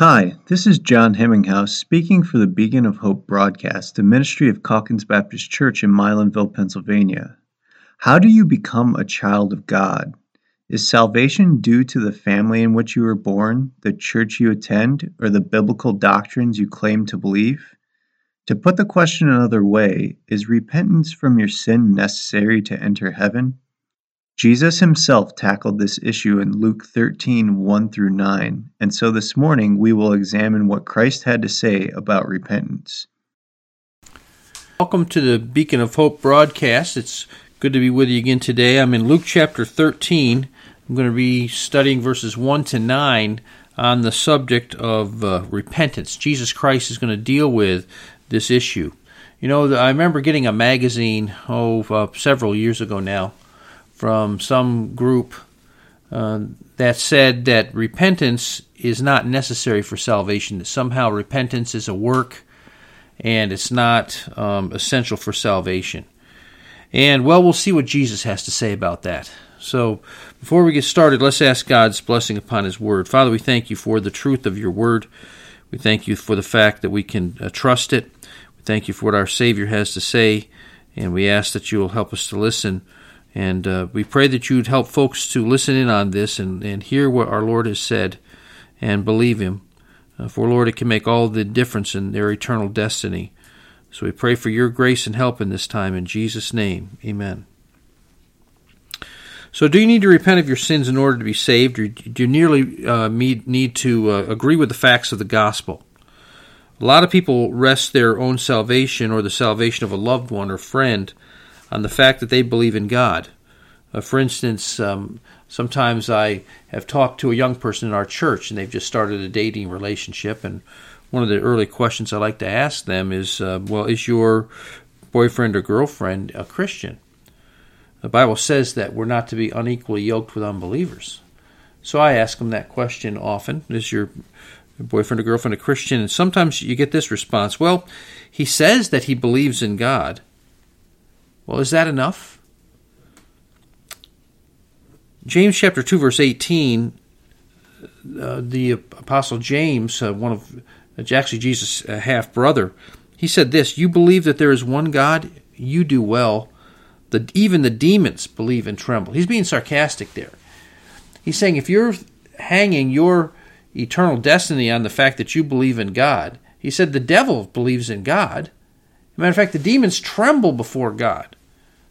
Hi, this is John Hemminghouse speaking for the Beacon of Hope broadcast, the ministry of Calkins Baptist Church in Milanville, Pennsylvania. How do you become a child of God? Is salvation due to the family in which you were born, the church you attend, or the biblical doctrines you claim to believe? To put the question another way, is repentance from your sin necessary to enter heaven? Jesus himself tackled this issue in Luke 13 1 through 9, and so this morning we will examine what Christ had to say about repentance. Welcome to the Beacon of Hope broadcast. It's good to be with you again today. I'm in Luke chapter 13. I'm going to be studying verses 1 to 9 on the subject of uh, repentance. Jesus Christ is going to deal with this issue. You know, I remember getting a magazine, oh, uh, several years ago now from some group uh, that said that repentance is not necessary for salvation, that somehow repentance is a work and it's not um, essential for salvation. And well, we'll see what Jesus has to say about that. So, before we get started, let's ask God's blessing upon His Word. Father, we thank you for the truth of your Word. We thank you for the fact that we can uh, trust it. We thank you for what our Savior has to say, and we ask that you will help us to listen and uh, we pray that you'd help folks to listen in on this and, and hear what our Lord has said and believe Him. Uh, for, Lord, it can make all the difference in their eternal destiny. So we pray for your grace and help in this time. In Jesus' name, amen. So, do you need to repent of your sins in order to be saved, or do you nearly uh, need to uh, agree with the facts of the gospel? A lot of people rest their own salvation or the salvation of a loved one or friend on the fact that they believe in God. Uh, for instance, um, sometimes I have talked to a young person in our church and they've just started a dating relationship. And one of the early questions I like to ask them is, uh, Well, is your boyfriend or girlfriend a Christian? The Bible says that we're not to be unequally yoked with unbelievers. So I ask them that question often Is your boyfriend or girlfriend a Christian? And sometimes you get this response Well, he says that he believes in God. Well, is that enough? James chapter 2 verse 18 uh, the apostle James uh, one of actually Jesus' uh, half brother he said this you believe that there is one God? You do well. The, even the demons believe and tremble. He's being sarcastic there. He's saying if you're hanging your eternal destiny on the fact that you believe in God he said the devil believes in God matter of fact the demons tremble before God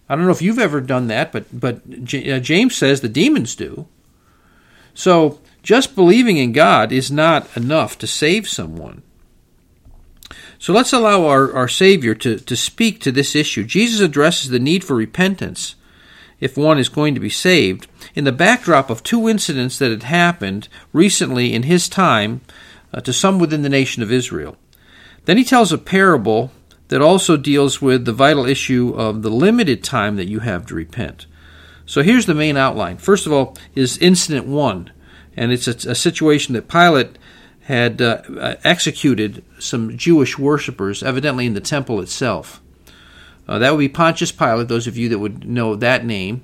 I don't know if you've ever done that, but but uh, James says the demons do. So just believing in God is not enough to save someone. So let's allow our, our Savior to, to speak to this issue. Jesus addresses the need for repentance if one is going to be saved in the backdrop of two incidents that had happened recently in his time uh, to some within the nation of Israel. Then he tells a parable that also deals with the vital issue of the limited time that you have to repent. So here's the main outline. First of all, is incident one, and it's a, a situation that Pilate had uh, uh, executed some Jewish worshippers, evidently in the temple itself. Uh, that would be Pontius Pilate, those of you that would know that name.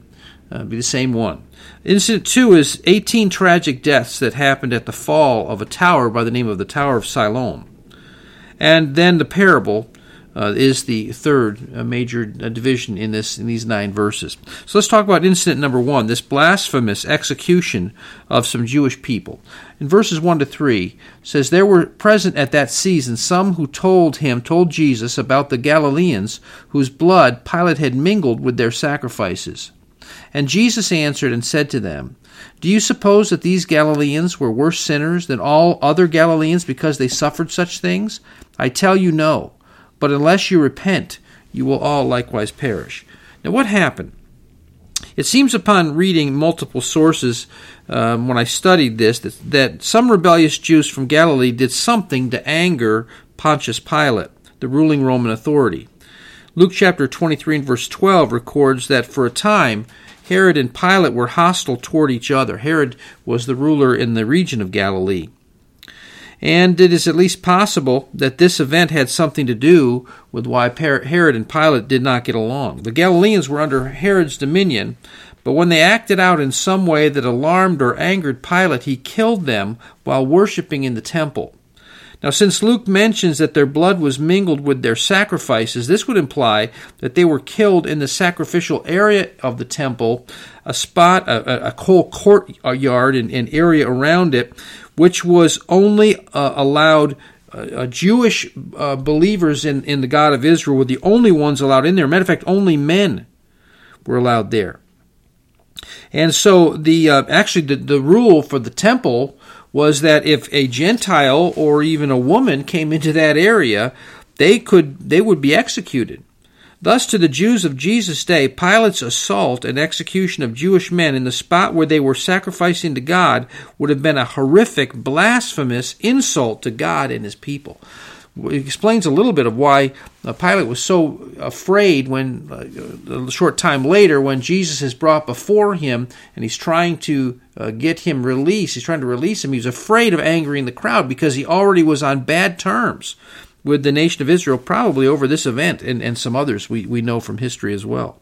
Uh, be the same one. Incident two is 18 tragic deaths that happened at the fall of a tower by the name of the Tower of Siloam. And then the parable uh, is the third uh, major uh, division in this in these nine verses. So let's talk about incident number one: this blasphemous execution of some Jewish people. In verses one to three, says there were present at that season some who told him, told Jesus about the Galileans whose blood Pilate had mingled with their sacrifices. And Jesus answered and said to them, Do you suppose that these Galileans were worse sinners than all other Galileans because they suffered such things? I tell you, no. But unless you repent, you will all likewise perish. Now, what happened? It seems upon reading multiple sources um, when I studied this that, that some rebellious Jews from Galilee did something to anger Pontius Pilate, the ruling Roman authority. Luke chapter 23 and verse 12 records that for a time Herod and Pilate were hostile toward each other. Herod was the ruler in the region of Galilee and it is at least possible that this event had something to do with why Herod and Pilate did not get along. The Galileans were under Herod's dominion, But when they acted out in some way that alarmed or angered Pilate, he killed them while worshiping in the temple. Now, since Luke mentions that their blood was mingled with their sacrifices, this would imply that they were killed in the sacrificial area of the temple, a spot, a, a whole courtyard and, area around it, which was only uh, allowed uh, Jewish uh, believers in, in the God of Israel were the only ones allowed in there. Matter of fact, only men were allowed there. And so the uh, actually the, the rule for the temple was that if a Gentile or even a woman came into that area, they could they would be executed. Thus, to the Jews of Jesus' day, Pilate's assault and execution of Jewish men in the spot where they were sacrificing to God would have been a horrific, blasphemous insult to God and his people. It explains a little bit of why uh, Pilate was so afraid when, uh, a short time later, when Jesus is brought before him and he's trying to uh, get him released, he's trying to release him, he's afraid of angering the crowd because he already was on bad terms with the nation of Israel, probably over this event and, and some others we, we know from history as well.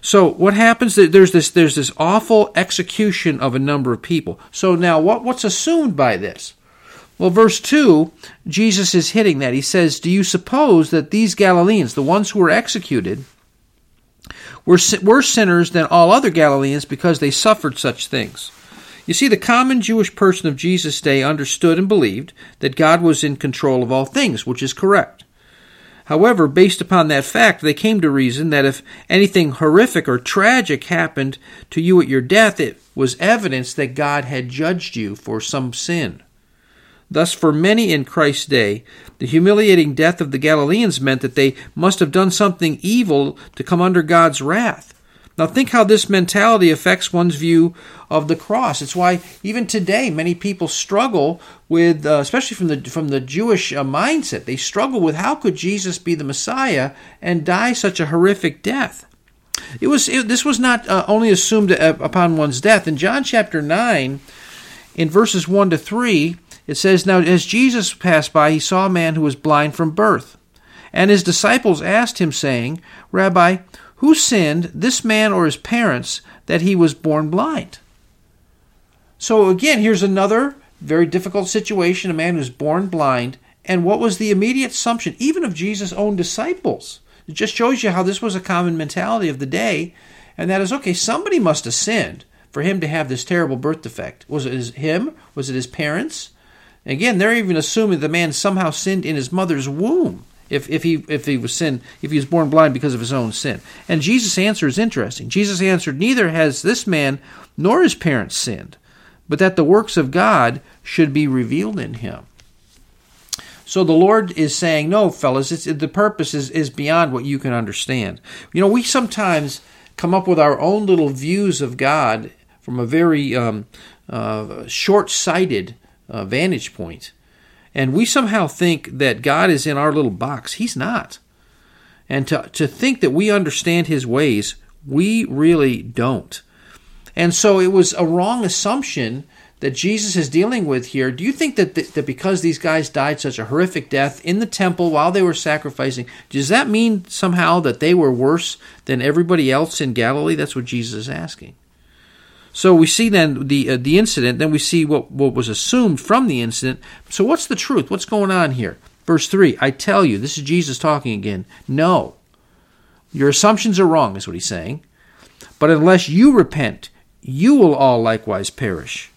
So what happens? There's this there's this awful execution of a number of people. So now what what's assumed by this? Well, verse 2, Jesus is hitting that. He says, Do you suppose that these Galileans, the ones who were executed, were worse sinners than all other Galileans because they suffered such things? You see, the common Jewish person of Jesus' day understood and believed that God was in control of all things, which is correct. However, based upon that fact, they came to reason that if anything horrific or tragic happened to you at your death, it was evidence that God had judged you for some sin. Thus, for many in Christ's day, the humiliating death of the Galileans meant that they must have done something evil to come under God's wrath. Now, think how this mentality affects one's view of the cross. It's why even today many people struggle with, uh, especially from the from the Jewish uh, mindset, they struggle with how could Jesus be the Messiah and die such a horrific death. It was it, this was not uh, only assumed uh, upon one's death. In John chapter nine, in verses one to three it says, Now as Jesus passed by, he saw a man who was blind from birth. And his disciples asked him, saying, Rabbi, who sinned, this man or his parents, that he was born blind? So again, here's another very difficult situation a man who's born blind. And what was the immediate assumption, even of Jesus' own disciples? It just shows you how this was a common mentality of the day. And that is, okay, somebody must have sinned for him to have this terrible birth defect. Was it his? him? Was it his parents? Again, they're even assuming the man somehow sinned in his mother's womb. If, if he if he was sin if he was born blind because of his own sin. And Jesus' answer is interesting. Jesus answered, Neither has this man nor his parents sinned, but that the works of God should be revealed in him. So the Lord is saying, No, fellas, it's, the purpose is, is beyond what you can understand. You know, we sometimes come up with our own little views of God from a very um, uh, short sighted uh, vantage point. And we somehow think that God is in our little box. He's not. And to, to think that we understand His ways, we really don't. And so it was a wrong assumption that Jesus is dealing with here. Do you think that, th- that because these guys died such a horrific death in the temple while they were sacrificing, does that mean somehow that they were worse than everybody else in Galilee? That's what Jesus is asking. So we see then the uh, the incident, then we see what, what was assumed from the incident. So what's the truth? What's going on here? Verse 3 I tell you, this is Jesus talking again. No, your assumptions are wrong, is what he's saying. But unless you repent, you will all likewise perish.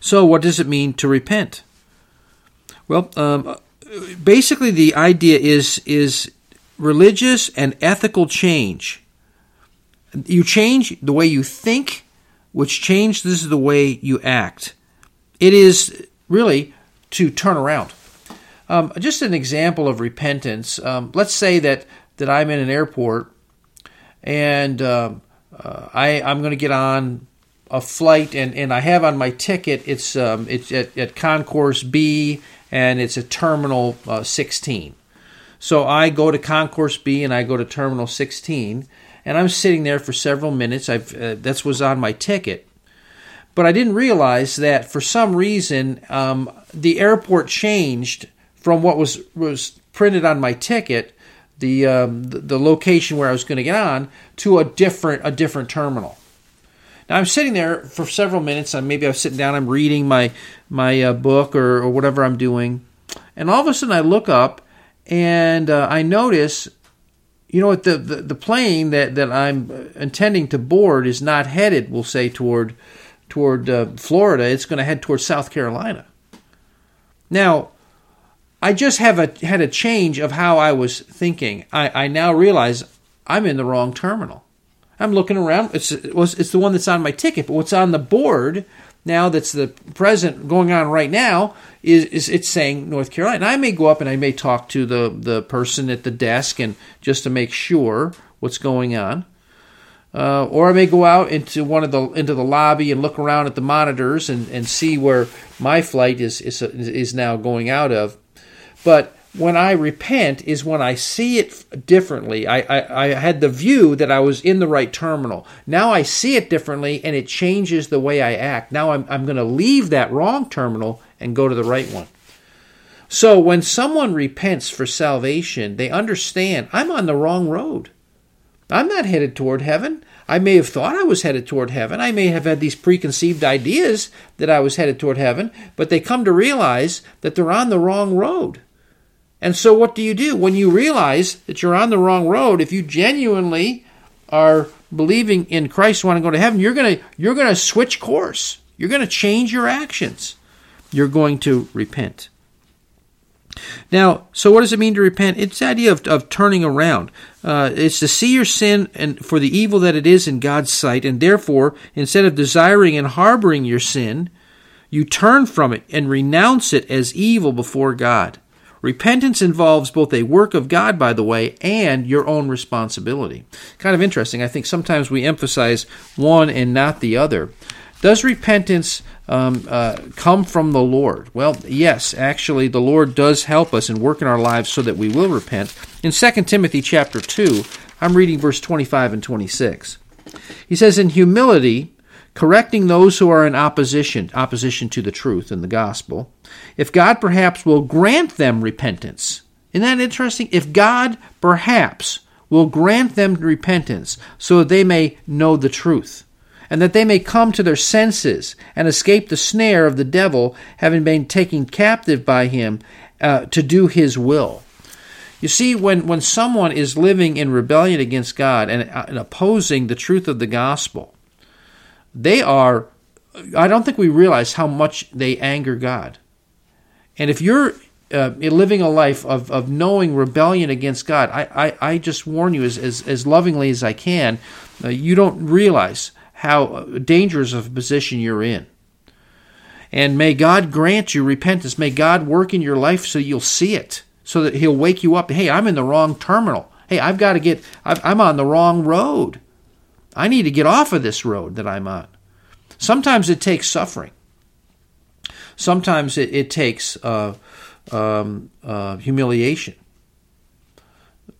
So, what does it mean to repent? Well, um, basically, the idea is is religious and ethical change you change the way you think, which changes the way you act. It is really to turn around. Um, just an example of repentance. Um, let's say that that I'm in an airport and um, uh, I I'm going to get on a flight and, and I have on my ticket it's um, it's at, at Concourse B and it's at Terminal uh, 16. So I go to Concourse B and I go to Terminal 16 and I'm sitting there for several minutes. I've uh, was on my ticket, but I didn't realize that for some reason um, the airport changed from what was was printed on my ticket. the, um, the, the location where I was going to get on to a different a different terminal. Now I'm sitting there for several minutes. And maybe I'm sitting down. I'm reading my my uh, book or, or whatever I'm doing, and all of a sudden I look up and uh, I notice, you know what, the, the the plane that that I'm intending to board is not headed. We'll say toward toward uh, Florida. It's going to head toward South Carolina. Now, I just have a had a change of how I was thinking. I, I now realize I'm in the wrong terminal. I'm looking around. It's it's the one that's on my ticket, but what's on the board now that's the present going on right now is, is it's saying North Carolina. And I may go up and I may talk to the the person at the desk and just to make sure what's going on. Uh, or I may go out into one of the into the lobby and look around at the monitors and, and see where my flight is, is is now going out of. But when I repent is when I see it differently. I, I, I, had the view that I was in the right terminal. Now I see it differently and it changes the way I act. Now I'm, I'm going to leave that wrong terminal and go to the right one. So when someone repents for salvation, they understand I'm on the wrong road. I'm not headed toward heaven. I may have thought I was headed toward heaven. I may have had these preconceived ideas that I was headed toward heaven, but they come to realize that they're on the wrong road. And so, what do you do? When you realize that you're on the wrong road, if you genuinely are believing in Christ, want to go to heaven, you're going to, you're going to switch course. You're going to change your actions. You're going to repent. Now, so what does it mean to repent? It's the idea of, of turning around. Uh, it's to see your sin and for the evil that it is in God's sight, and therefore, instead of desiring and harboring your sin, you turn from it and renounce it as evil before God. Repentance involves both a work of God, by the way, and your own responsibility. Kind of interesting. I think sometimes we emphasize one and not the other. Does repentance um, uh, come from the Lord? Well, yes, actually, the Lord does help us and work in our lives so that we will repent. In 2 Timothy chapter 2, I'm reading verse 25 and 26. He says, In humility, correcting those who are in opposition, opposition to the truth and the gospel, if God perhaps will grant them repentance. Isn't that interesting? If God perhaps will grant them repentance so that they may know the truth and that they may come to their senses and escape the snare of the devil, having been taken captive by him uh, to do his will. You see, when, when someone is living in rebellion against God and, uh, and opposing the truth of the gospel, they are, I don't think we realize how much they anger God. And if you're uh, living a life of, of knowing rebellion against God, I, I, I just warn you as, as, as lovingly as I can, uh, you don't realize how dangerous of a position you're in. And may God grant you repentance. May God work in your life so you'll see it, so that He'll wake you up. Hey, I'm in the wrong terminal. Hey, I've got to get, I'm on the wrong road. I need to get off of this road that I'm on. Sometimes it takes suffering. Sometimes it, it takes uh, um, uh, humiliation.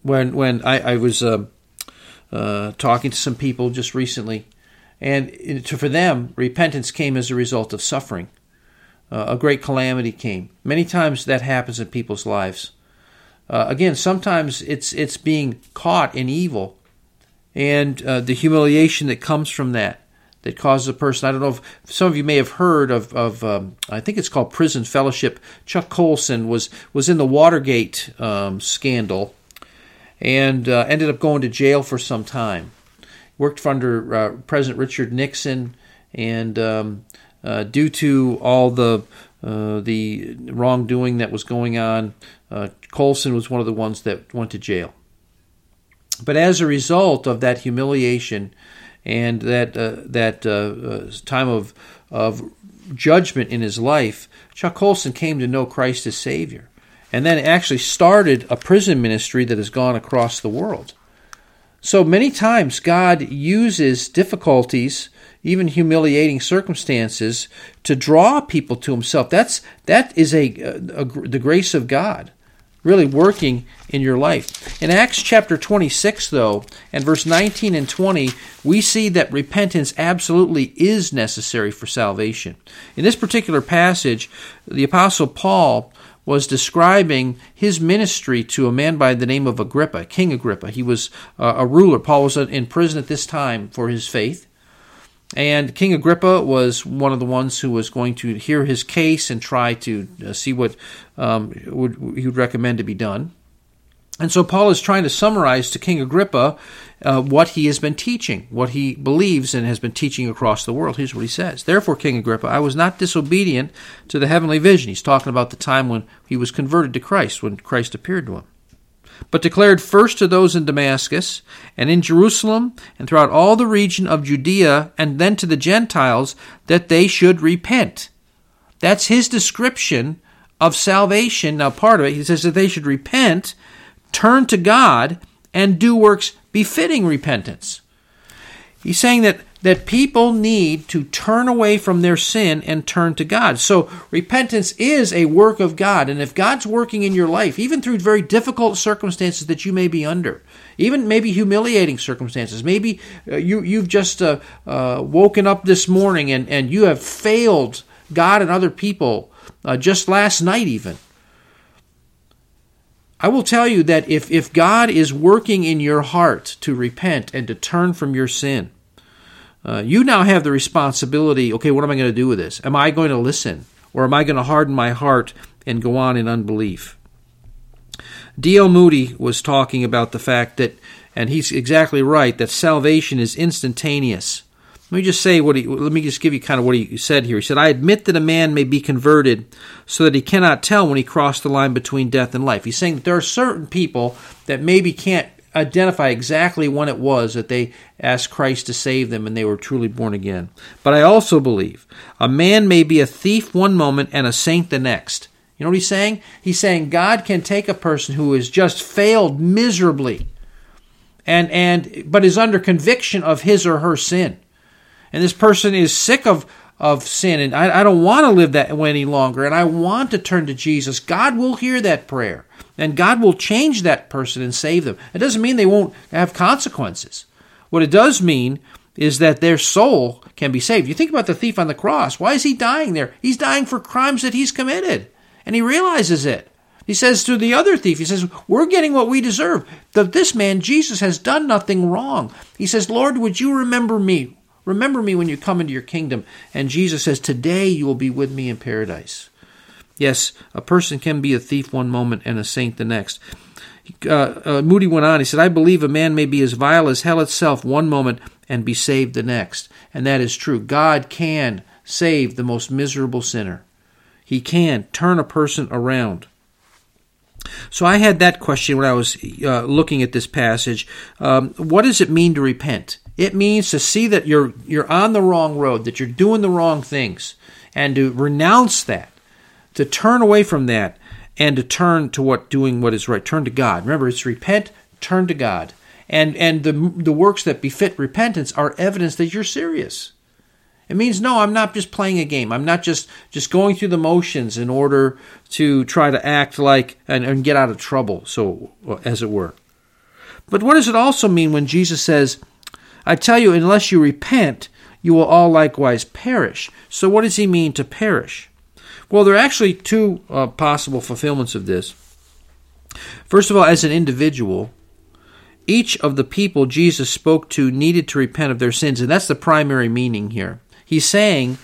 When when I, I was uh, uh talking to some people just recently, and for them, repentance came as a result of suffering. Uh, a great calamity came. Many times that happens in people's lives. Uh, again, sometimes it's it's being caught in evil, and uh, the humiliation that comes from that that causes a person. I don't know if some of you may have heard of of um, I think it's called prison fellowship. Chuck Colson was was in the Watergate um, scandal, and uh, ended up going to jail for some time worked under uh, President Richard Nixon, and um, uh, due to all the uh, the wrongdoing that was going on, uh, Colson was one of the ones that went to jail. But as a result of that humiliation and that uh, that uh, time of of judgment in his life, Chuck Colson came to know Christ as Savior, and then actually started a prison ministry that has gone across the world. So many times God uses difficulties, even humiliating circumstances, to draw people to Himself. That's that is a, a, a, the grace of God, really working in your life. In Acts chapter 26, though, and verse 19 and 20, we see that repentance absolutely is necessary for salvation. In this particular passage, the Apostle Paul was describing his ministry to a man by the name of Agrippa, King Agrippa. He was uh, a ruler. Paul was in prison at this time for his faith. And King Agrippa was one of the ones who was going to hear his case and try to uh, see what um, would, he would recommend to be done. And so Paul is trying to summarize to King Agrippa uh, what he has been teaching, what he believes and has been teaching across the world. Here's what he says Therefore, King Agrippa, I was not disobedient to the heavenly vision. He's talking about the time when he was converted to Christ, when Christ appeared to him. But declared first to those in Damascus and in Jerusalem and throughout all the region of Judea and then to the Gentiles that they should repent. That's his description of salvation. Now, part of it, he says that they should repent turn to God, and do works befitting repentance. He's saying that, that people need to turn away from their sin and turn to God. So repentance is a work of God. And if God's working in your life, even through very difficult circumstances that you may be under, even maybe humiliating circumstances, maybe uh, you, you've just uh, uh, woken up this morning and, and you have failed God and other people uh, just last night, even. I will tell you that if, if God is working in your heart to repent and to turn from your sin, uh, you now have the responsibility okay, what am I going to do with this? Am I going to listen? Or am I going to harden my heart and go on in unbelief? D.L. Moody was talking about the fact that, and he's exactly right, that salvation is instantaneous. Let me just say what he, let me just give you kind of what he said here. He said, I admit that a man may be converted so that he cannot tell when he crossed the line between death and life. He's saying that there are certain people that maybe can't identify exactly when it was that they asked Christ to save them and they were truly born again. But I also believe a man may be a thief one moment and a saint the next. You know what he's saying? He's saying God can take a person who has just failed miserably and and but is under conviction of his or her sin and this person is sick of of sin and I, I don't want to live that way any longer and I want to turn to Jesus, God will hear that prayer and God will change that person and save them. It doesn't mean they won't have consequences. What it does mean is that their soul can be saved. You think about the thief on the cross. Why is he dying there? He's dying for crimes that he's committed and he realizes it. He says to the other thief, he says, We're getting what we deserve. That this man, Jesus, has done nothing wrong. He says, Lord, would you remember me? Remember me when you come into your kingdom. And Jesus says, Today you will be with me in paradise. Yes, a person can be a thief one moment and a saint the next. Uh, uh, Moody went on, he said, I believe a man may be as vile as hell itself one moment and be saved the next. And that is true. God can save the most miserable sinner, He can turn a person around. So I had that question when I was uh, looking at this passage. Um, what does it mean to repent? It means to see that you're you're on the wrong road, that you're doing the wrong things, and to renounce that, to turn away from that, and to turn to what doing what is right. Turn to God. Remember, it's repent, turn to God, and and the the works that befit repentance are evidence that you're serious. It means no, I'm not just playing a game. I'm not just just going through the motions in order to try to act like and, and get out of trouble, so as it were. But what does it also mean when Jesus says? I tell you, unless you repent, you will all likewise perish. So, what does he mean to perish? Well, there are actually two uh, possible fulfillments of this. First of all, as an individual, each of the people Jesus spoke to needed to repent of their sins, and that's the primary meaning here. He's saying,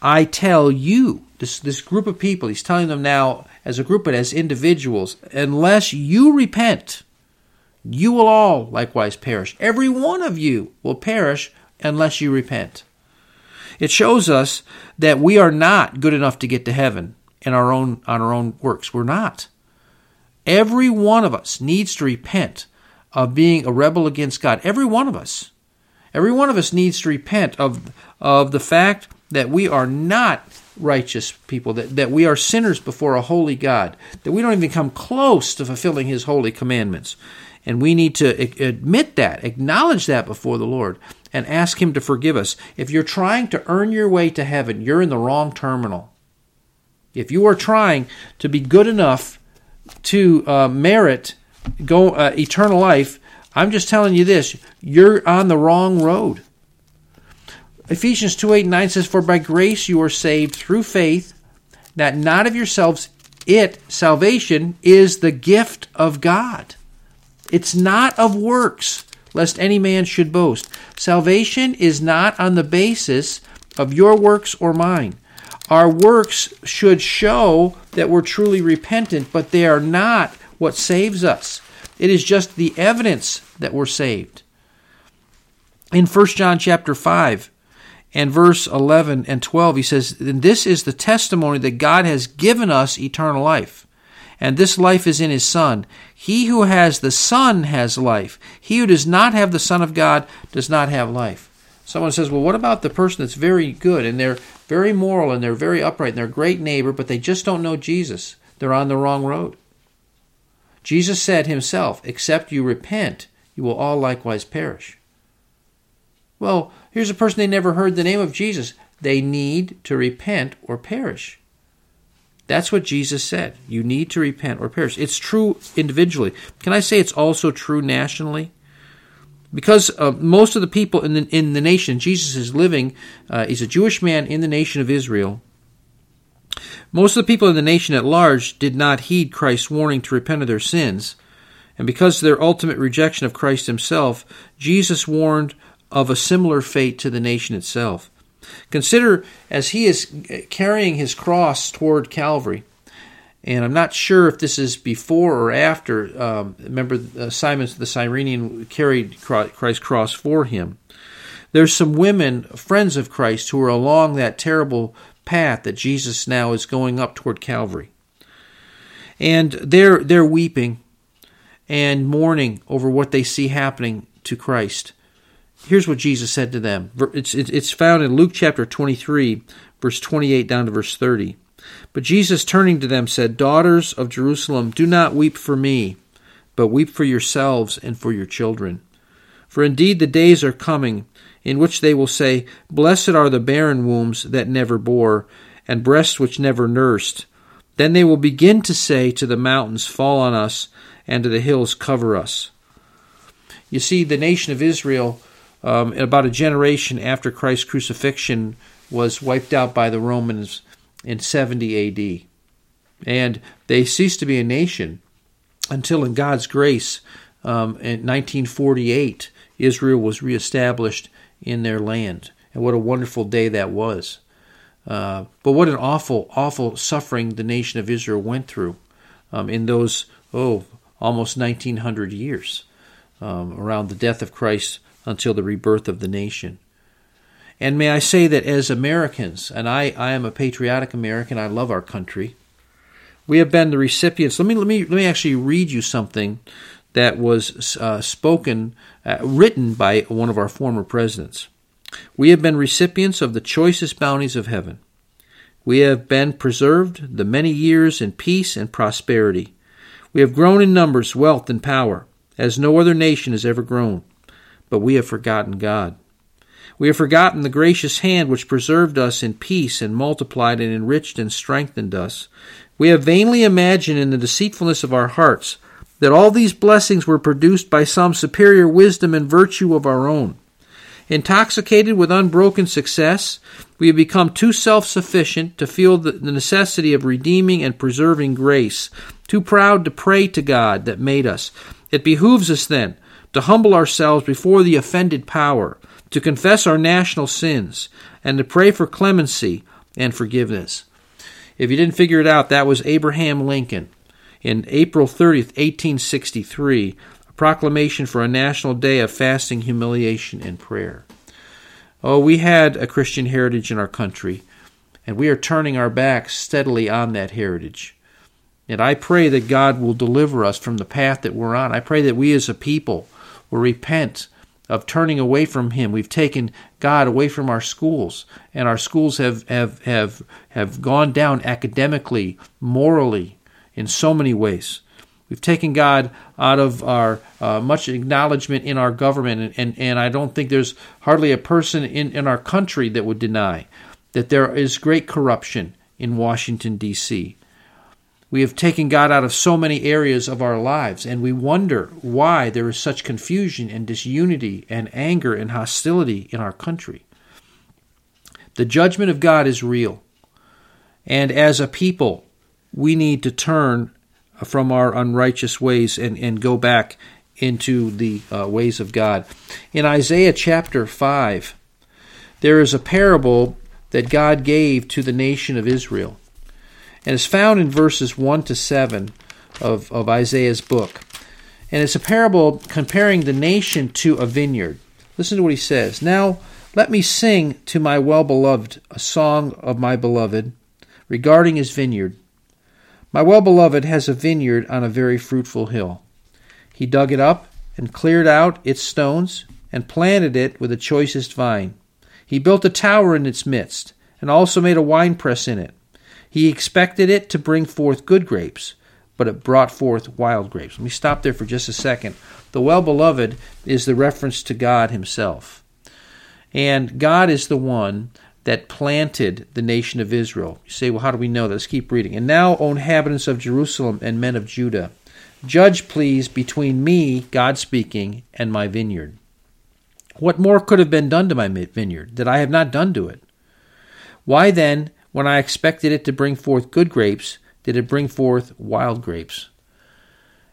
I tell you, this, this group of people, he's telling them now as a group, but as individuals, unless you repent, you will all likewise perish. Every one of you will perish unless you repent. It shows us that we are not good enough to get to heaven in our own on our own works. We're not. Every one of us needs to repent of being a rebel against God. Every one of us. Every one of us needs to repent of, of the fact that we are not righteous people, that, that we are sinners before a holy God, that we don't even come close to fulfilling His holy commandments. And we need to admit that, acknowledge that before the Lord, and ask Him to forgive us. If you're trying to earn your way to heaven, you're in the wrong terminal. If you are trying to be good enough to uh, merit go uh, eternal life, I'm just telling you this: you're on the wrong road. Ephesians 2 8 9 says, For by grace you are saved through faith, that not of yourselves, it, salvation, is the gift of God. It's not of works, lest any man should boast. Salvation is not on the basis of your works or mine. Our works should show that we're truly repentant, but they are not what saves us. It is just the evidence that we're saved. In 1 John chapter 5 and verse 11 and 12, he says, And this is the testimony that God has given us eternal life. And this life is in his Son. He who has the Son has life. He who does not have the Son of God does not have life. Someone says, Well, what about the person that's very good and they're very moral and they're very upright and they're a great neighbor, but they just don't know Jesus? They're on the wrong road. Jesus said himself, Except you repent, you will all likewise perish. Well, here's a person they never heard the name of Jesus. They need to repent or perish. That's what Jesus said. You need to repent or perish. It's true individually. Can I say it's also true nationally? Because uh, most of the people in the, in the nation, Jesus is living, uh, he's a Jewish man in the nation of Israel. Most of the people in the nation at large did not heed Christ's warning to repent of their sins. And because of their ultimate rejection of Christ himself, Jesus warned of a similar fate to the nation itself. Consider as he is carrying his cross toward Calvary, and I'm not sure if this is before or after. Um, remember, uh, Simon the Cyrenian carried Christ's cross for him. There's some women, friends of Christ, who are along that terrible path that Jesus now is going up toward Calvary. And they're, they're weeping and mourning over what they see happening to Christ. Here's what Jesus said to them. It's, it's found in Luke chapter 23, verse 28 down to verse 30. But Jesus, turning to them, said, Daughters of Jerusalem, do not weep for me, but weep for yourselves and for your children. For indeed the days are coming in which they will say, Blessed are the barren wombs that never bore, and breasts which never nursed. Then they will begin to say to the mountains, Fall on us, and to the hills, Cover us. You see, the nation of Israel, um, about a generation after Christ's crucifixion, was wiped out by the Romans in 70 AD. And they ceased to be a nation until, in God's grace, um, in 1948, Israel was reestablished in their land. And what a wonderful day that was. Uh, but what an awful, awful suffering the nation of Israel went through um, in those, oh, almost 1900 years um, around the death of Christ until the rebirth of the nation. And may I say that as Americans, and I, I am a patriotic American, I love our country. We have been the recipients. Let me let me let me actually read you something that was uh, spoken, uh, written by one of our former presidents. We have been recipients of the choicest bounties of heaven. We have been preserved the many years in peace and prosperity. We have grown in numbers, wealth, and power, as no other nation has ever grown. But we have forgotten God. We have forgotten the gracious hand which preserved us in peace and multiplied and enriched and strengthened us. We have vainly imagined in the deceitfulness of our hearts that all these blessings were produced by some superior wisdom and virtue of our own. Intoxicated with unbroken success, we have become too self sufficient to feel the necessity of redeeming and preserving grace, too proud to pray to God that made us. It behooves us then to humble ourselves before the offended power, to confess our national sins, and to pray for clemency and forgiveness. If you didn't figure it out, that was Abraham Lincoln in April 30th, 1863, a proclamation for a national day of fasting, humiliation, and prayer. Oh, we had a Christian heritage in our country, and we are turning our backs steadily on that heritage. And I pray that God will deliver us from the path that we're on. I pray that we as a people will repent of turning away from him. We've taken God away from our schools, and our schools have, have, have, have gone down academically, morally, in so many ways. We've taken God out of our uh, much acknowledgement in our government, and, and, and I don't think there's hardly a person in, in our country that would deny that there is great corruption in Washington, D.C. We have taken God out of so many areas of our lives, and we wonder why there is such confusion and disunity and anger and hostility in our country. The judgment of God is real. And as a people, we need to turn from our unrighteous ways and, and go back into the uh, ways of God. In Isaiah chapter 5, there is a parable that God gave to the nation of Israel. And it's found in verses 1 to 7 of, of Isaiah's book. And it's a parable comparing the nation to a vineyard. Listen to what he says. Now, let me sing to my well beloved a song of my beloved regarding his vineyard. My well beloved has a vineyard on a very fruitful hill. He dug it up and cleared out its stones and planted it with the choicest vine. He built a tower in its midst and also made a winepress in it. He expected it to bring forth good grapes, but it brought forth wild grapes. Let me stop there for just a second. The well beloved is the reference to God Himself. And God is the one that planted the nation of Israel. You say, well, how do we know that? Let's keep reading. And now, O inhabitants of Jerusalem and men of Judah, judge, please, between me, God speaking, and my vineyard. What more could have been done to my vineyard that I have not done to it? Why then, when I expected it to bring forth good grapes, did it bring forth wild grapes?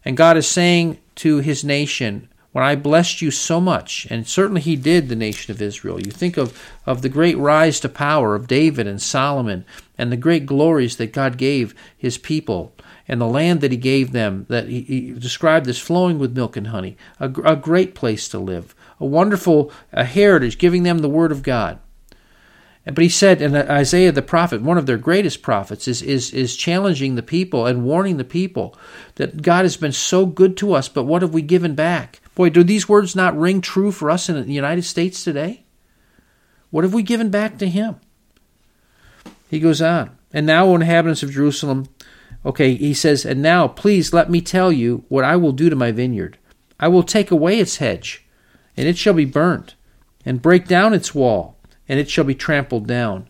And God is saying to his nation, when I blessed you so much, and certainly he did the nation of Israel. You think of, of the great rise to power of David and Solomon, and the great glories that God gave his people, and the land that he gave them, that he, he described as flowing with milk and honey, a, a great place to live, a wonderful a heritage, giving them the word of God. But he said, and Isaiah the prophet, one of their greatest prophets, is, is, is challenging the people and warning the people that God has been so good to us, but what have we given back? Boy, do these words not ring true for us in the United States today? What have we given back to him? He goes on, and now, O inhabitants of Jerusalem, okay, he says, and now please let me tell you what I will do to my vineyard. I will take away its hedge, and it shall be burnt, and break down its wall, and it shall be trampled down.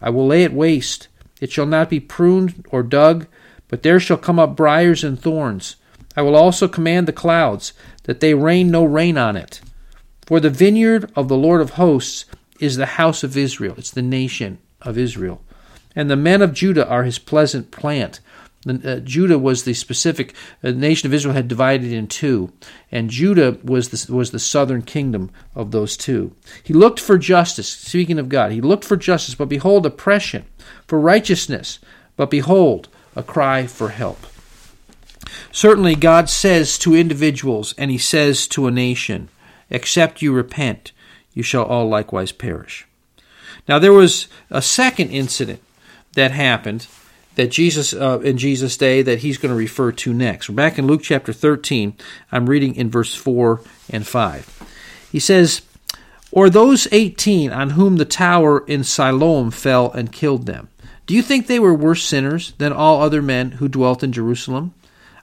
I will lay it waste. It shall not be pruned or dug, but there shall come up briers and thorns. I will also command the clouds that they rain no rain on it. For the vineyard of the Lord of hosts is the house of Israel, it's the nation of Israel. And the men of Judah are his pleasant plant. Uh, Judah was the specific uh, nation of Israel had divided in two, and Judah was the, was the southern kingdom of those two. He looked for justice, speaking of God, he looked for justice, but behold, oppression, for righteousness, but behold, a cry for help. Certainly, God says to individuals, and He says to a nation, Except you repent, you shall all likewise perish. Now, there was a second incident that happened that Jesus uh, in Jesus' day that he's going to refer to next. We're back in Luke chapter 13. I'm reading in verse 4 and 5. He says, Or those 18 on whom the tower in Siloam fell and killed them. Do you think they were worse sinners than all other men who dwelt in Jerusalem?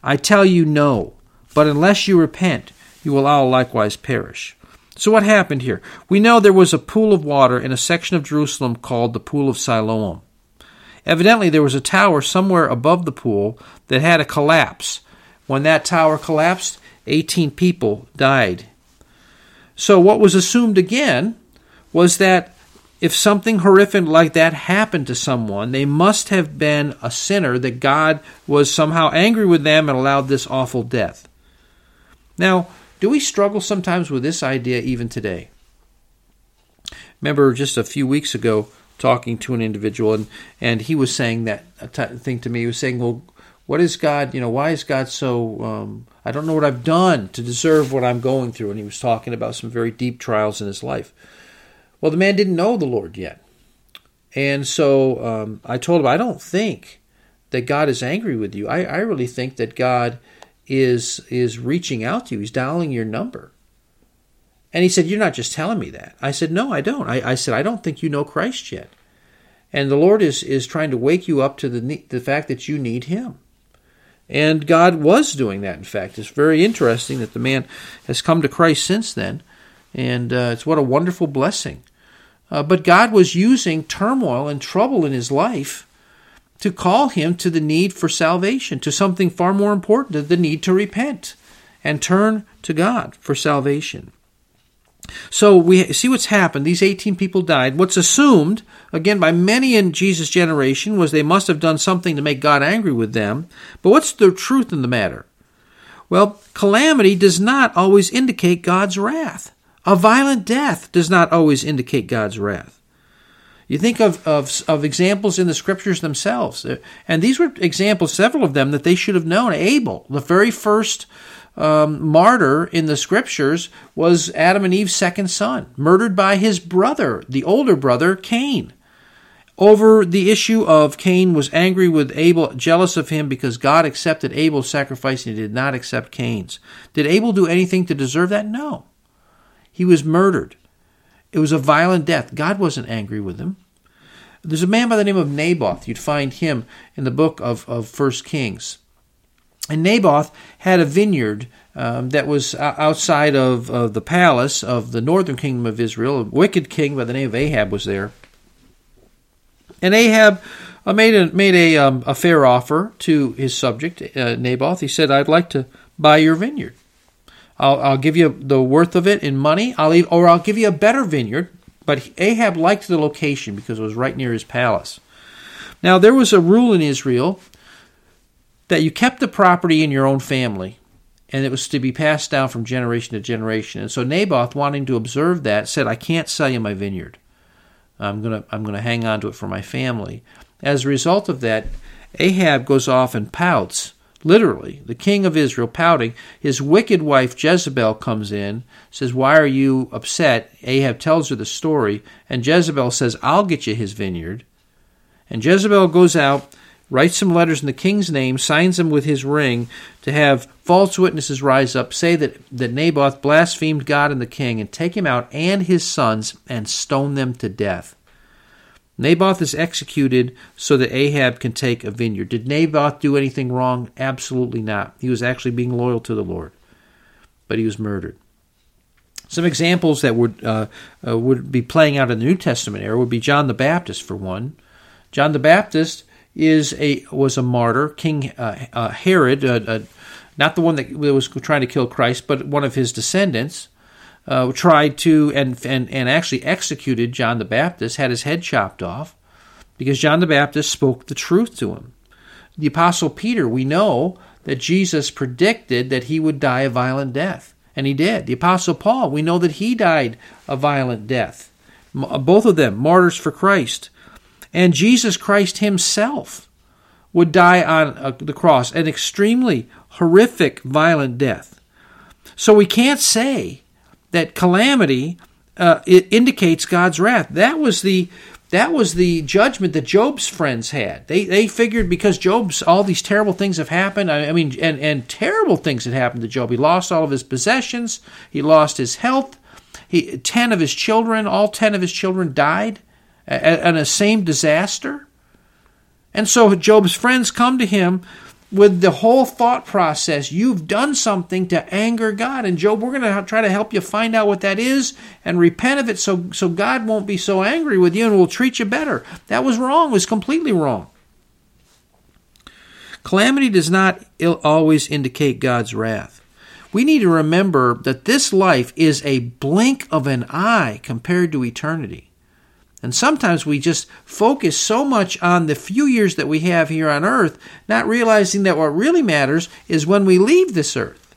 I tell you, no. But unless you repent, you will all likewise perish. So, what happened here? We know there was a pool of water in a section of Jerusalem called the Pool of Siloam. Evidently, there was a tower somewhere above the pool that had a collapse. When that tower collapsed, 18 people died. So, what was assumed again was that if something horrific like that happened to someone, they must have been a sinner, that God was somehow angry with them and allowed this awful death. Now, do we struggle sometimes with this idea even today? Remember just a few weeks ago talking to an individual, and, and he was saying that thing to me. He was saying, Well, what is God, you know, why is God so, um, I don't know what I've done to deserve what I'm going through. And he was talking about some very deep trials in his life. Well, the man didn't know the Lord yet. And so um, I told him, I don't think that God is angry with you. I, I really think that God is is reaching out to you. He's dialing your number. And he said, You're not just telling me that. I said, No, I don't. I, I said, I don't think you know Christ yet. And the Lord is, is trying to wake you up to the, the fact that you need Him. And God was doing that, in fact. It's very interesting that the man has come to Christ since then. And uh, it's what a wonderful blessing. Uh, but God was using turmoil and trouble in his life to call him to the need for salvation, to something far more important, than the need to repent and turn to God for salvation. So we see what's happened. These 18 people died. What's assumed, again, by many in Jesus' generation was they must have done something to make God angry with them. But what's the truth in the matter? Well, calamity does not always indicate God's wrath. A violent death does not always indicate God's wrath. You think of, of, of examples in the scriptures themselves. And these were examples, several of them, that they should have known. Abel, the very first um, martyr in the scriptures, was Adam and Eve's second son, murdered by his brother, the older brother, Cain. Over the issue of Cain was angry with Abel, jealous of him because God accepted Abel's sacrifice and he did not accept Cain's. Did Abel do anything to deserve that? No. He was murdered. It was a violent death. God wasn't angry with him. There's a man by the name of Naboth. You'd find him in the book of, of 1 Kings. And Naboth had a vineyard um, that was outside of, of the palace of the northern kingdom of Israel. A wicked king by the name of Ahab was there. And Ahab uh, made a, made a, um, a fair offer to his subject, uh, Naboth. He said, I'd like to buy your vineyard. I'll, I'll give you the worth of it in money, I'll leave, or I'll give you a better vineyard. But Ahab liked the location because it was right near his palace. Now, there was a rule in Israel that you kept the property in your own family and it was to be passed down from generation to generation. And so Naboth, wanting to observe that, said, I can't sell you my vineyard. I'm going to I'm going to hang on to it for my family. As a result of that, Ahab goes off and pouts literally, the king of Israel pouting. His wicked wife Jezebel comes in, says, Why are you upset? Ahab tells her the story, and Jezebel says, I'll get you his vineyard. And Jezebel goes out, writes some letters in the king's name, signs them with his ring to have false witnesses rise up, say that, that Naboth blasphemed God and the king, and take him out and his sons and stone them to death. Naboth is executed so that Ahab can take a vineyard. Did Naboth do anything wrong? Absolutely not. He was actually being loyal to the Lord, but he was murdered. Some examples that would uh, uh, would be playing out in the New Testament era would be John the Baptist, for one. John the Baptist is a was a martyr. King uh, uh Herod, uh, uh, not the one that was trying to kill Christ, but one of his descendants uh, tried to and, and and actually executed John the Baptist, had his head chopped off, because John the Baptist spoke the truth to him. The Apostle Peter, we know that Jesus predicted that he would die a violent death, and he did. The Apostle Paul, we know that he died a violent death. Both of them martyrs for Christ, and Jesus Christ Himself would die on uh, the cross, an extremely horrific, violent death. So we can't say that calamity uh, it indicates God's wrath. That was the that was the judgment that Job's friends had. They they figured because Job's all these terrible things have happened. I, I mean, and and terrible things had happened to Job. He lost all of his possessions. He lost his health. He ten of his children, all ten of his children died, and a same disaster. And so Job's friends come to him with the whole thought process. You've done something to anger God. And Job, we're going to try to help you find out what that is and repent of it so, so God won't be so angry with you and will treat you better. That was wrong, it was completely wrong. Calamity does not always indicate God's wrath. We need to remember that this life is a blink of an eye compared to eternity. And sometimes we just focus so much on the few years that we have here on earth, not realizing that what really matters is when we leave this earth.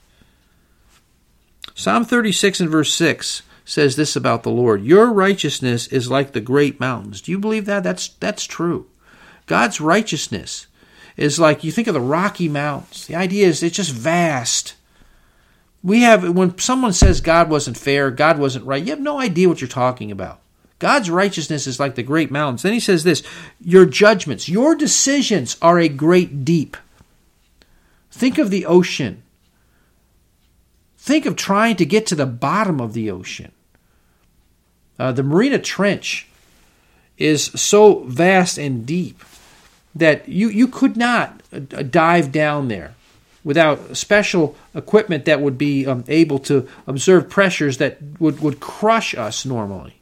Psalm 36 and verse 6 says this about the Lord Your righteousness is like the great mountains. Do you believe that? That's, that's true. God's righteousness is like you think of the Rocky Mountains. The idea is it's just vast. We have, when someone says God wasn't fair, God wasn't right, you have no idea what you're talking about. God's righteousness is like the great mountains. Then he says this Your judgments, your decisions are a great deep. Think of the ocean. Think of trying to get to the bottom of the ocean. Uh, the Mariana Trench is so vast and deep that you, you could not uh, dive down there without special equipment that would be um, able to observe pressures that would, would crush us normally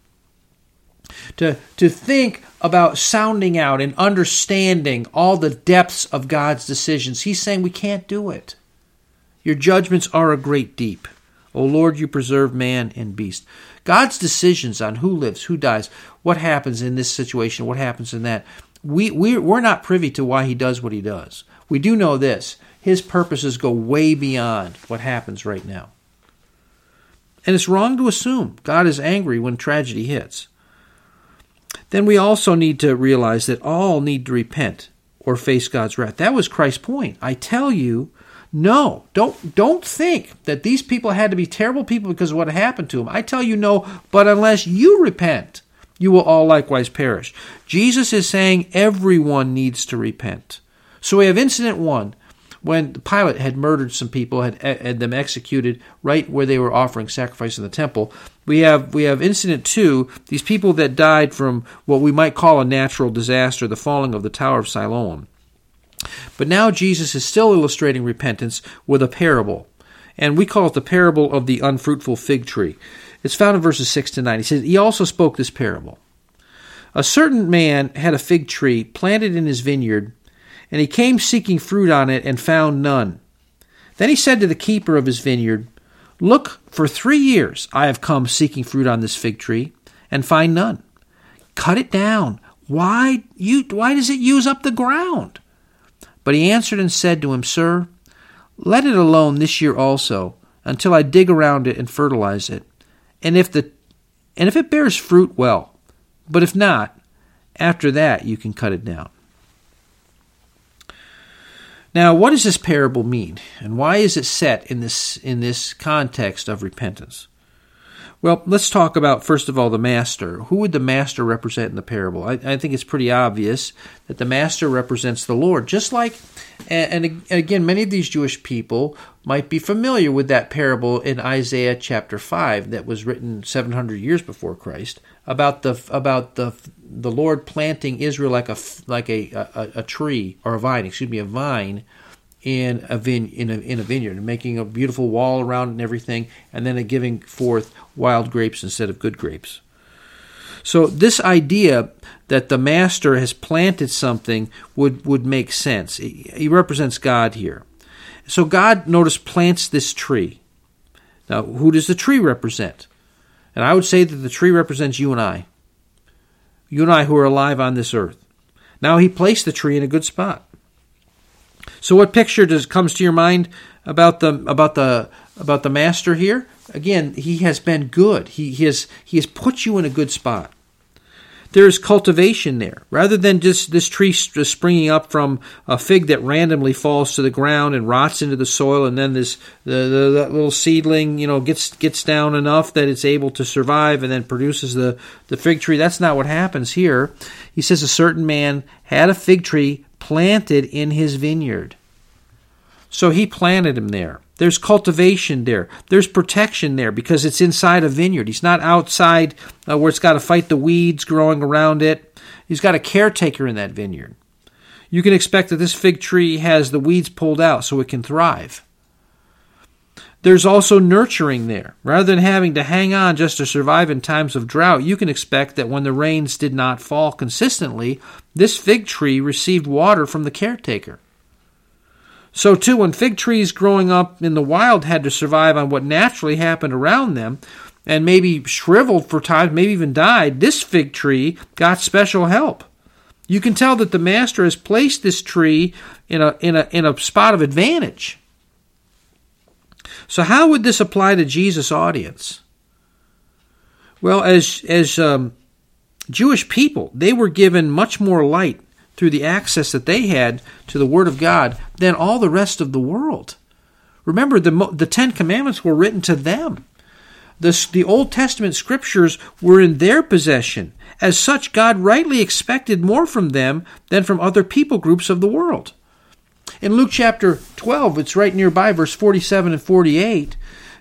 to, to think about sounding out and understanding all the depths of God's decisions. He's saying we can't do it. Your judgments are a great deep. O Lord, you preserve man and beast. God's decisions on who lives, who dies, what happens in this situation, what happens in that, we, we, we're not privy to why he does what he does. We do know this his purposes go way beyond what happens right now. And it's wrong to assume God is angry when tragedy hits. Then we also need to realize that all need to repent or face God's wrath. That was Christ's point. I tell you, no, don't don't think that these people had to be terrible people because of what happened to them. I tell you no, but unless you repent, you will all likewise perish. Jesus is saying everyone needs to repent. So we have incident 1 when Pilate had murdered some people, had, had them executed right where they were offering sacrifice in the temple. We have we have incident two, these people that died from what we might call a natural disaster, the falling of the Tower of Siloam. But now Jesus is still illustrating repentance with a parable, and we call it the parable of the unfruitful fig tree. It's found in verses 6 to 9. He says, He also spoke this parable. A certain man had a fig tree planted in his vineyard and he came seeking fruit on it and found none. Then he said to the keeper of his vineyard, Look, for three years I have come seeking fruit on this fig tree, and find none. Cut it down. Why, you, why does it use up the ground? But he answered and said to him, Sir, let it alone this year also, until I dig around it and fertilize it. And if the and if it bears fruit, well. But if not, after that you can cut it down. Now, what does this parable mean, and why is it set in this in this context of repentance? Well, let's talk about first of all the master. Who would the master represent in the parable? I, I think it's pretty obvious that the master represents the Lord, just like, and, and again, many of these Jewish people might be familiar with that parable in Isaiah chapter five that was written 700 years before Christ about the about the the Lord planting Israel like a like a, a, a tree or a vine, excuse me, a vine in a vine in a in a vineyard, and making a beautiful wall around and everything, and then giving forth wild grapes instead of good grapes. So this idea that the master has planted something would would make sense. He, represents God here. So God, notice, plants this tree. Now, who does the tree represent? And I would say that the tree represents you and I you and I who are alive on this earth. Now he placed the tree in a good spot. So what picture does comes to your mind about the about the about the master here? Again, he has been good. He, he has he has put you in a good spot. There is cultivation there. Rather than just this tree just springing up from a fig that randomly falls to the ground and rots into the soil and then this the, the, the, little seedling you know gets gets down enough that it's able to survive and then produces the the fig tree. That's not what happens here. He says a certain man had a fig tree planted in his vineyard so he planted him there there's cultivation there. There's protection there because it's inside a vineyard. He's not outside uh, where it's got to fight the weeds growing around it. He's got a caretaker in that vineyard. You can expect that this fig tree has the weeds pulled out so it can thrive. There's also nurturing there. Rather than having to hang on just to survive in times of drought, you can expect that when the rains did not fall consistently, this fig tree received water from the caretaker. So, too, when fig trees growing up in the wild had to survive on what naturally happened around them, and maybe shriveled for times, maybe even died, this fig tree got special help. You can tell that the master has placed this tree in a, in a, in a spot of advantage. So, how would this apply to Jesus' audience? Well, as, as um, Jewish people, they were given much more light through the access that they had to the Word of God than all the rest of the world. Remember, the, the Ten Commandments were written to them. The, the Old Testament scriptures were in their possession. As such, God rightly expected more from them than from other people groups of the world. In Luke chapter 12, it's right nearby, verse 47 and 48,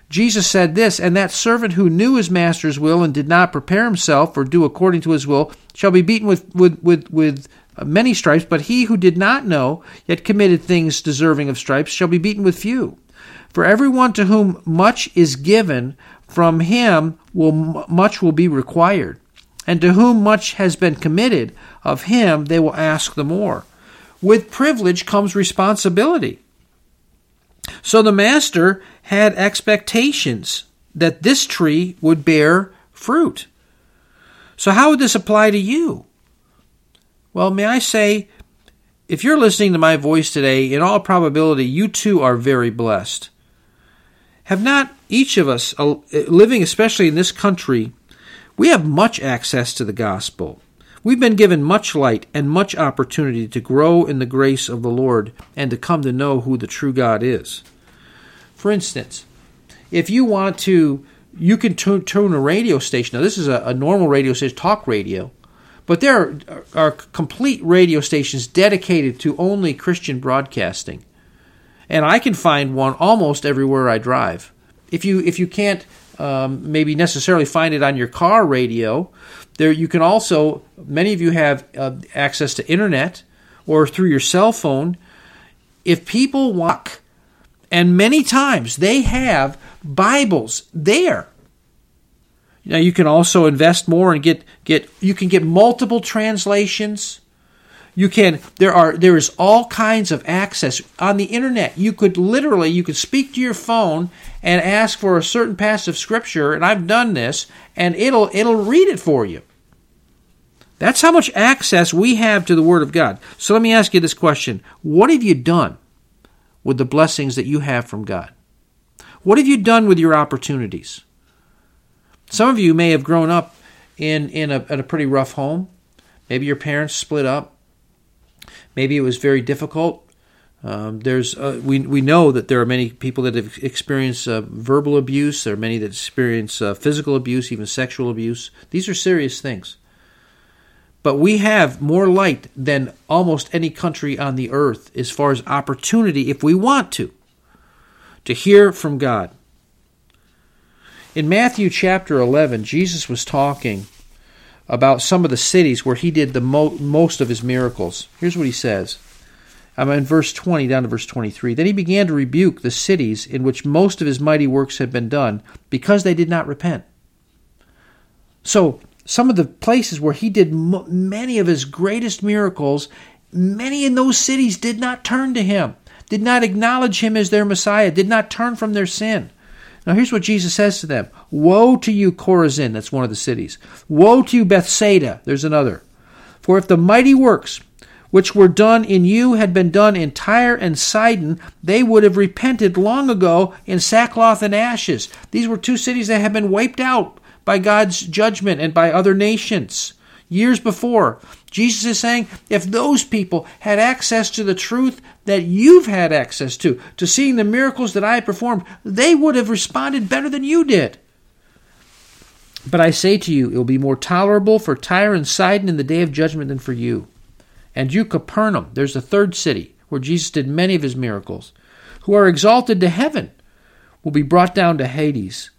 Jesus said this, And that servant who knew his master's will and did not prepare himself or do according to his will shall be beaten with, with, with, with many stripes, but he who did not know, yet committed things deserving of stripes, shall be beaten with few. For everyone to whom much is given, from him will much will be required. And to whom much has been committed, of him they will ask the more. With privilege comes responsibility. So the master had expectations that this tree would bear fruit. So, how would this apply to you? Well, may I say, if you're listening to my voice today, in all probability, you too are very blessed. Have not each of us, uh, living especially in this country, we have much access to the gospel. We've been given much light and much opportunity to grow in the grace of the Lord and to come to know who the true God is. For instance, if you want to, you can tune, a radio station. Now, this is a, a normal radio station, talk radio, but there are, are complete radio stations dedicated to only Christian broadcasting. And I can find one almost everywhere I drive. If you if you can't um, maybe necessarily find it on your car radio. There, you can also, many of you have uh, access to internet or through your cell phone. If people walk, and many times they have Bibles there. Now you can also invest more and get get you can get multiple translations you can there are there is all kinds of access on the internet. You could literally you could speak to your phone and ask for a certain passage of scripture, and I've done this, and it'll it'll read it for you. That's how much access we have to the Word of God. So let me ask you this question What have you done with the blessings that you have from God? What have you done with your opportunities? Some of you may have grown up in, in, a, a pretty rough home. Maybe your parents split up. Maybe it was very difficult. Um, there's uh, we we know that there are many people that have experienced uh, verbal abuse. There are many that experience uh, physical abuse, even sexual abuse. These are serious things. But we have more light than almost any country on the earth as far as opportunity, if we want to, to hear from God. In Matthew chapter 11, Jesus was talking about some of the cities where he did the mo- most of his miracles. Here's what he says. I'm in verse 20 down to verse 23. Then he began to rebuke the cities in which most of his mighty works had been done because they did not repent. So, some of the places where he did many of his greatest miracles, many in those cities did not turn to him, did not acknowledge him as their Messiah, did not turn from their sin. Now, here's what Jesus says to them Woe to you, Chorazin, that's one of the cities. Woe to you, Bethsaida, there's another. For if the mighty works which were done in you had been done in Tyre and Sidon, they would have repented long ago in sackcloth and ashes. These were two cities that had been wiped out by God's judgment and by other nations years before. Jesus is saying if those people had access to the truth that you've had access to, to seeing the miracles that I performed, they would have responded better than you did. But I say to you, it will be more tolerable for Tyre and Sidon in the day of judgment than for you. And you, Capernaum, there's a third city where Jesus did many of his miracles, who are exalted to heaven, will be brought down to Hades.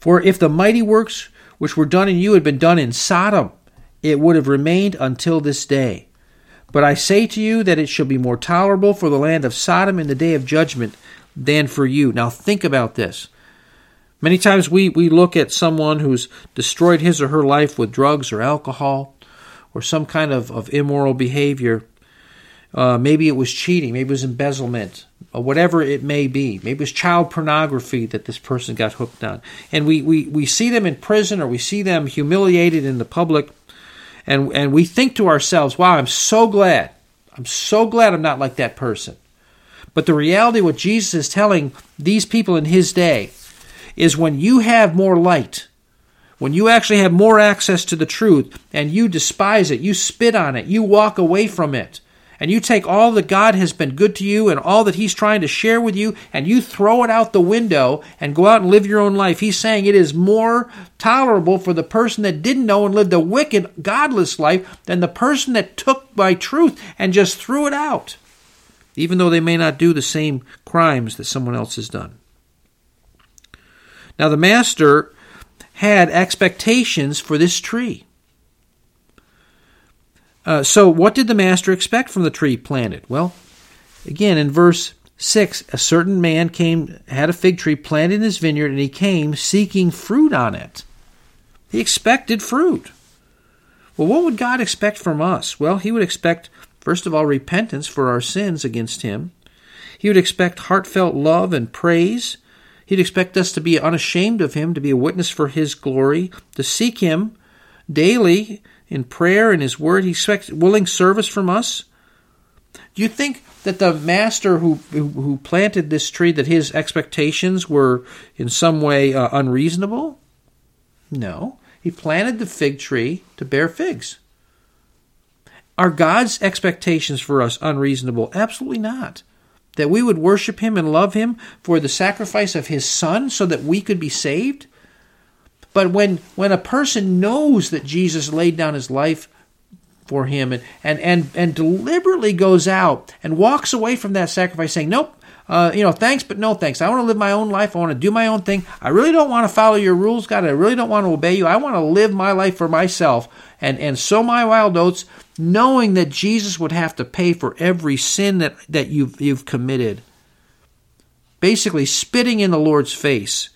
For if the mighty works which were done in you had been done in Sodom, it would have remained until this day. But I say to you that it shall be more tolerable for the land of Sodom in the day of judgment than for you. Now think about this. Many times we, we look at someone who's destroyed his or her life with drugs or alcohol or some kind of, of immoral behavior. Uh, maybe it was cheating, maybe it was embezzlement, or whatever it may be. Maybe it was child pornography that this person got hooked on. And we, we, we see them in prison or we see them humiliated in the public, and, and we think to ourselves, wow, I'm so glad. I'm so glad I'm not like that person. But the reality, what Jesus is telling these people in his day, is when you have more light, when you actually have more access to the truth, and you despise it, you spit on it, you walk away from it and you take all that God has been good to you and all that He's trying to share with you, and you throw it out the window and go out and live your own life, He's saying it is more tolerable for the person that didn't know and lived a wicked, godless life than the person that took my truth and just threw it out, even though they may not do the same crimes that someone else has done. Now, the master had expectations for this tree. Uh, so, what did the master expect from the tree planted? Well, again, in verse 6, a certain man came, had a fig tree planted in his vineyard, and he came seeking fruit on it. He expected fruit. Well, what would God expect from us? Well, he would expect, first of all, repentance for our sins against him. He would expect heartfelt love and praise. He'd expect us to be unashamed of Him, to be a witness for His glory, to seek Him daily in prayer and His Word. He expects willing service from us. Do you think that the master who, who, planted this tree, that his expectations were in some way uh, unreasonable? No. He planted the fig tree to bear figs. Are God's expectations for us unreasonable? Absolutely not. That we would worship Him and love Him for the sacrifice of His Son so that we could be saved? But when, when a person knows that Jesus laid down His life for him and, and, and, and deliberately goes out and walks away from that sacrifice saying, Nope, uh, you know, thanks, but no thanks. I want to live my own life. I want to do my own thing. I really don't want to follow your rules, God. I really don't want to obey you. I want to live my life for myself and, and sow my wild oats, knowing that Jesus would have to pay for every sin that, that you've, you've committed. Basically, spitting in the Lord's face.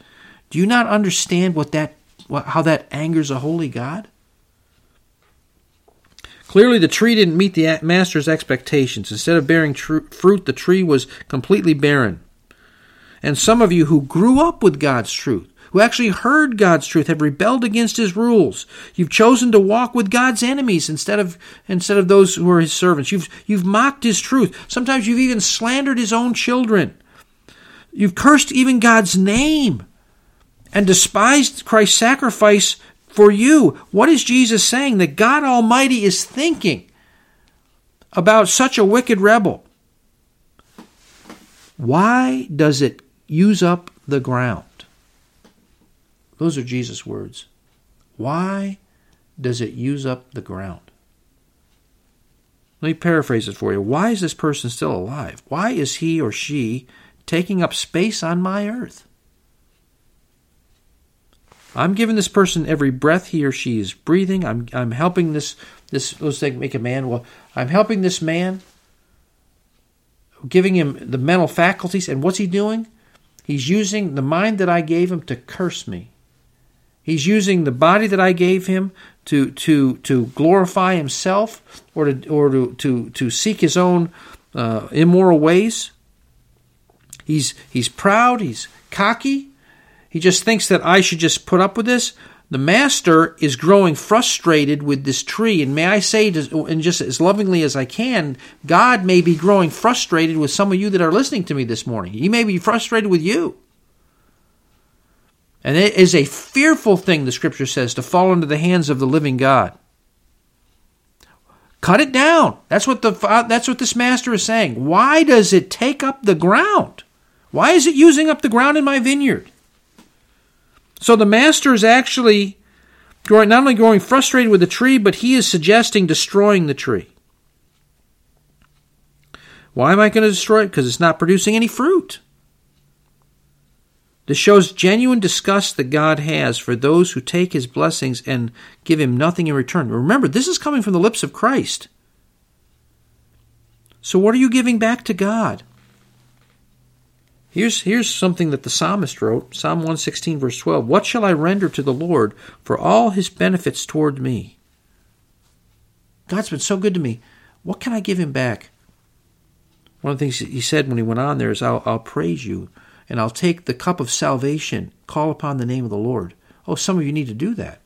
Do you not understand what that, how that angers a holy God? Clearly, the tree didn't meet the master's expectations. Instead of bearing tr- fruit, the tree was completely barren. And some of you who grew up with God's truth, who actually heard God's truth, have rebelled against His rules. You've chosen to walk with God's enemies instead of instead of those who are His servants. You've you've mocked His truth. Sometimes you've even slandered His own children. You've cursed even God's name and despised Christ's sacrifice for you. What is Jesus saying? That God Almighty is thinking about such a wicked rebel. Why does it use up the ground? Those are Jesus' words. Why does it use up the ground? Let me paraphrase it for you. Why is this person still alive? Why is he or she taking up space on my earth? I'm giving this person every breath he or she is breathing. I'm I'm helping this this let's say make a man. Well, I'm helping this man, giving him the mental faculties, and what's he doing? He's using the mind that I gave him to curse me. He's using the body that I gave him to to to glorify himself or to or to to, to seek his own uh, immoral ways. He's he's proud. He's cocky. He just thinks that I should just put up with this. The master is growing frustrated with this tree. And may I say, and just as lovingly as I can, God may be growing frustrated with some of you that are listening to me this morning. He may be frustrated with you. And it is a fearful thing, the scripture says, to fall into the hands of the living God. Cut it down. That's what the that's what this master is saying. Why does it take up the ground? Why is it using up the ground in my vineyard? So the master is actually growing, not only growing frustrated with the tree, but he is suggesting destroying the tree. Why am I going to destroy it? Because it's not producing any fruit. This shows genuine disgust that God has for those who take his blessings and give him nothing in return. Remember, this is coming from the lips of Christ. So, what are you giving back to God? Here's, here's something that the psalmist wrote Psalm 116, verse 12. What shall I render to the Lord for all his benefits toward me? God's been so good to me. What can I give him back? One of the things he said when he went on there is, I'll, I'll praise you and I'll take the cup of salvation, call upon the name of the Lord. Oh, some of you need to do that.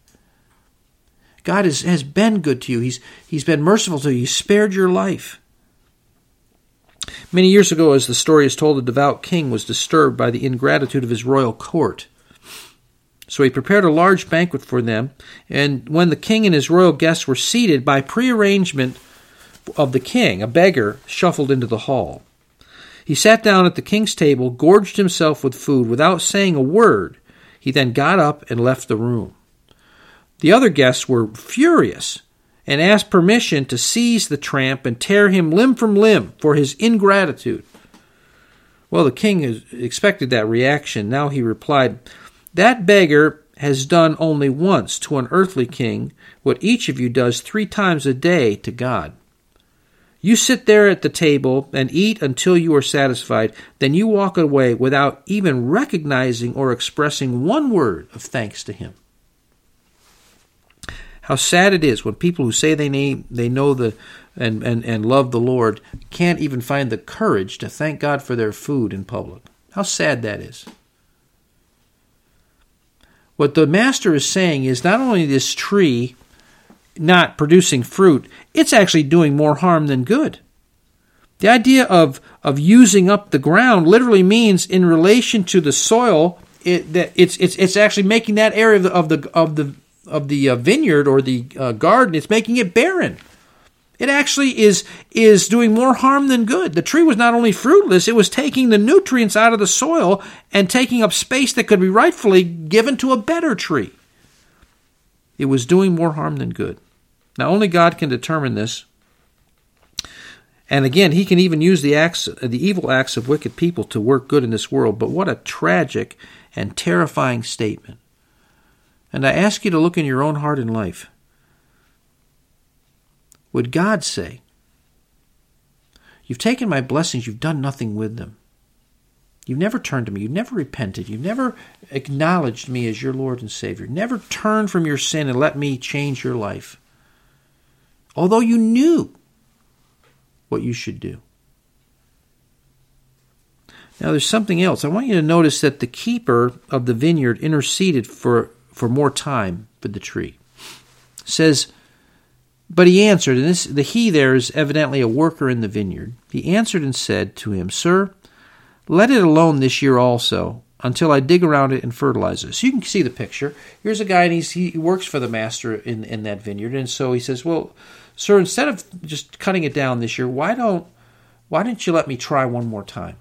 God has, has been good to you. He's, he's been merciful to you. He spared your life. Many years ago, as the story is told, a devout king was disturbed by the ingratitude of his royal court. So he prepared a large banquet for them, and when the king and his royal guests were seated, by prearrangement of the king, a beggar shuffled into the hall. He sat down at the king's table, gorged himself with food without saying a word. He then got up and left the room. The other guests were furious and asked permission to seize the tramp and tear him limb from limb for his ingratitude. Well, the king expected that reaction. Now he replied, That beggar has done only once to an earthly king what each of you does three times a day to God. You sit there at the table and eat until you are satisfied, then you walk away without even recognizing or expressing one word of thanks to him. How sad it is when people who say they name they know the and, and, and love the Lord can't even find the courage to thank God for their food in public. How sad that is. What the master is saying is not only this tree not producing fruit, it's actually doing more harm than good. The idea of, of using up the ground literally means in relation to the soil, it, that it's, it's, it's actually making that area of the, of the, of the, of the uh, vineyard or the uh, garden, it's making it barren. It actually is is doing more harm than good. The tree was not only fruitless, it was taking the nutrients out of the soil and taking up space that could be rightfully given to a better tree. It was doing more harm than good. Now only God can determine this. And again, he can even use the acts the evil acts of wicked people to work good in this world, but what a tragic and terrifying statement. And I ask you to look in your own heart and life would God say? You've taken my blessings, you've done nothing with them. You've never turned to me. You've never repented. You've never acknowledged me as your Lord and Savior. Never turned from your sin and let me change your life. Although you knew what you should do. Now, there's something else. I want you to notice that the keeper of the vineyard interceded for, for more time for the tree. Says, but he answered, and this the he there is evidently a worker in the vineyard. He answered and said to him, Sir, let it alone this year also, until I dig around it and fertilize it. So you can see the picture. Here's a guy, and he's, he works for the master in, in that vineyard. And so he says, Well, sir, instead of just cutting it down this year, why don't why don't you let me try one more time?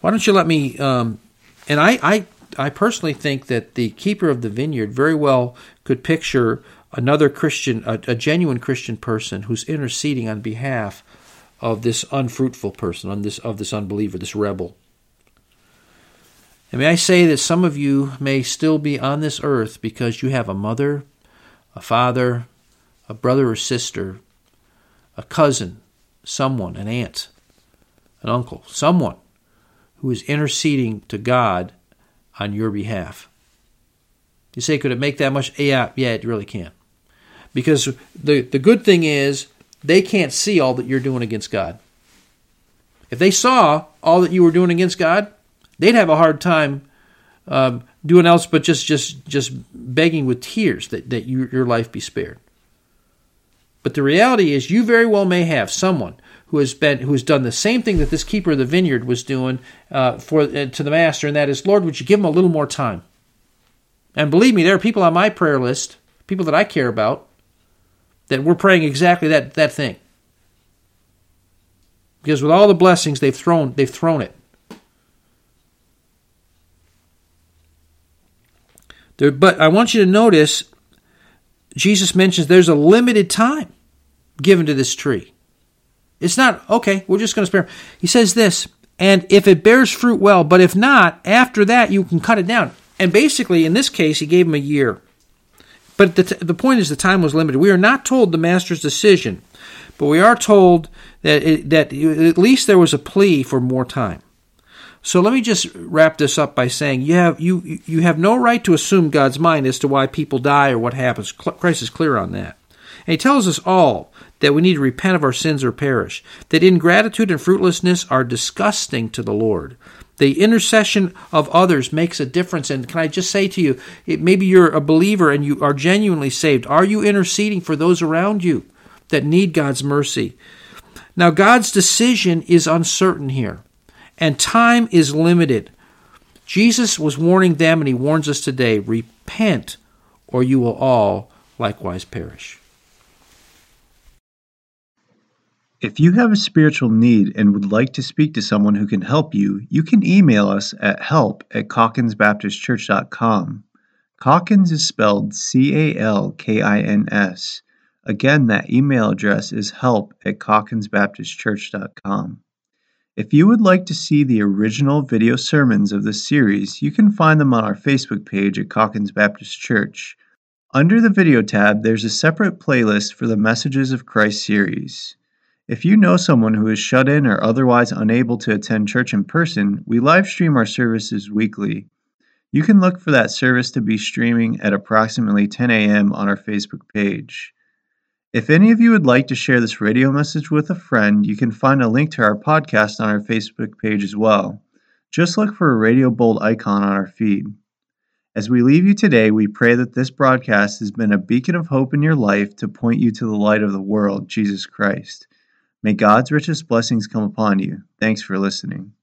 Why don't you let me? Um, and I, I I personally think that the keeper of the vineyard very well could picture another Christian, a, a genuine Christian person who's interceding on behalf of this unfruitful person, on this of this unbeliever, this rebel. And may I say that some of you may still be on this earth because you have a mother, a father, a brother or sister, a cousin, someone, an aunt, an uncle, someone who is interceding to God on your behalf. You say, could it make that much? Yeah, yeah, it really can. Because the, the good thing is, they can't see all that you're doing against God. If they saw all that you were doing against God, they'd have a hard time um, doing else but just just just begging with tears that, that you, your life be spared. But the reality is, you very well may have someone who has been who has done the same thing that this keeper of the vineyard was doing uh, for uh, to the master, and that is, Lord, would you give him a little more time? And believe me, there are people on my prayer list, people that I care about, that we're praying exactly that, that thing. Because with all the blessings they've thrown, they've thrown it. There, but I want you to notice Jesus mentions there's a limited time given to this tree. It's not, okay, we're just going to spare. him. He says this, and if it bears fruit well, but if not, after that you can cut it down. And basically, in this case, he gave him a year. But the, t- the point is, the time was limited. We are not told the master's decision, but we are told that, it, that at least there was a plea for more time. So let me just wrap this up by saying you have you you have no right to assume God's mind as to why people die or what happens. Christ is clear on that. And he tells us all that we need to repent of our sins or perish. That ingratitude and fruitlessness are disgusting to the Lord. The intercession of others makes a difference. And can I just say to you, it, maybe you're a believer and you are genuinely saved. Are you interceding for those around you that need God's mercy? Now, God's decision is uncertain here, and time is limited. Jesus was warning them, and he warns us today repent, or you will all likewise perish. If you have a spiritual need and would like to speak to someone who can help you, you can email us at help at calkinsbaptistchurch.com. Calkins is spelled C A L K I N S. Again, that email address is help at calkinsbaptistchurch.com. If you would like to see the original video sermons of this series, you can find them on our Facebook page at Calkins Baptist Church. Under the video tab, there's a separate playlist for the Messages of Christ series. If you know someone who is shut in or otherwise unable to attend church in person, we live stream our services weekly. You can look for that service to be streaming at approximately 10 a.m. on our Facebook page. If any of you would like to share this radio message with a friend, you can find a link to our podcast on our Facebook page as well. Just look for a Radio Bold icon on our feed. As we leave you today, we pray that this broadcast has been a beacon of hope in your life to point you to the light of the world, Jesus Christ. May God's richest blessings come upon you. Thanks for listening.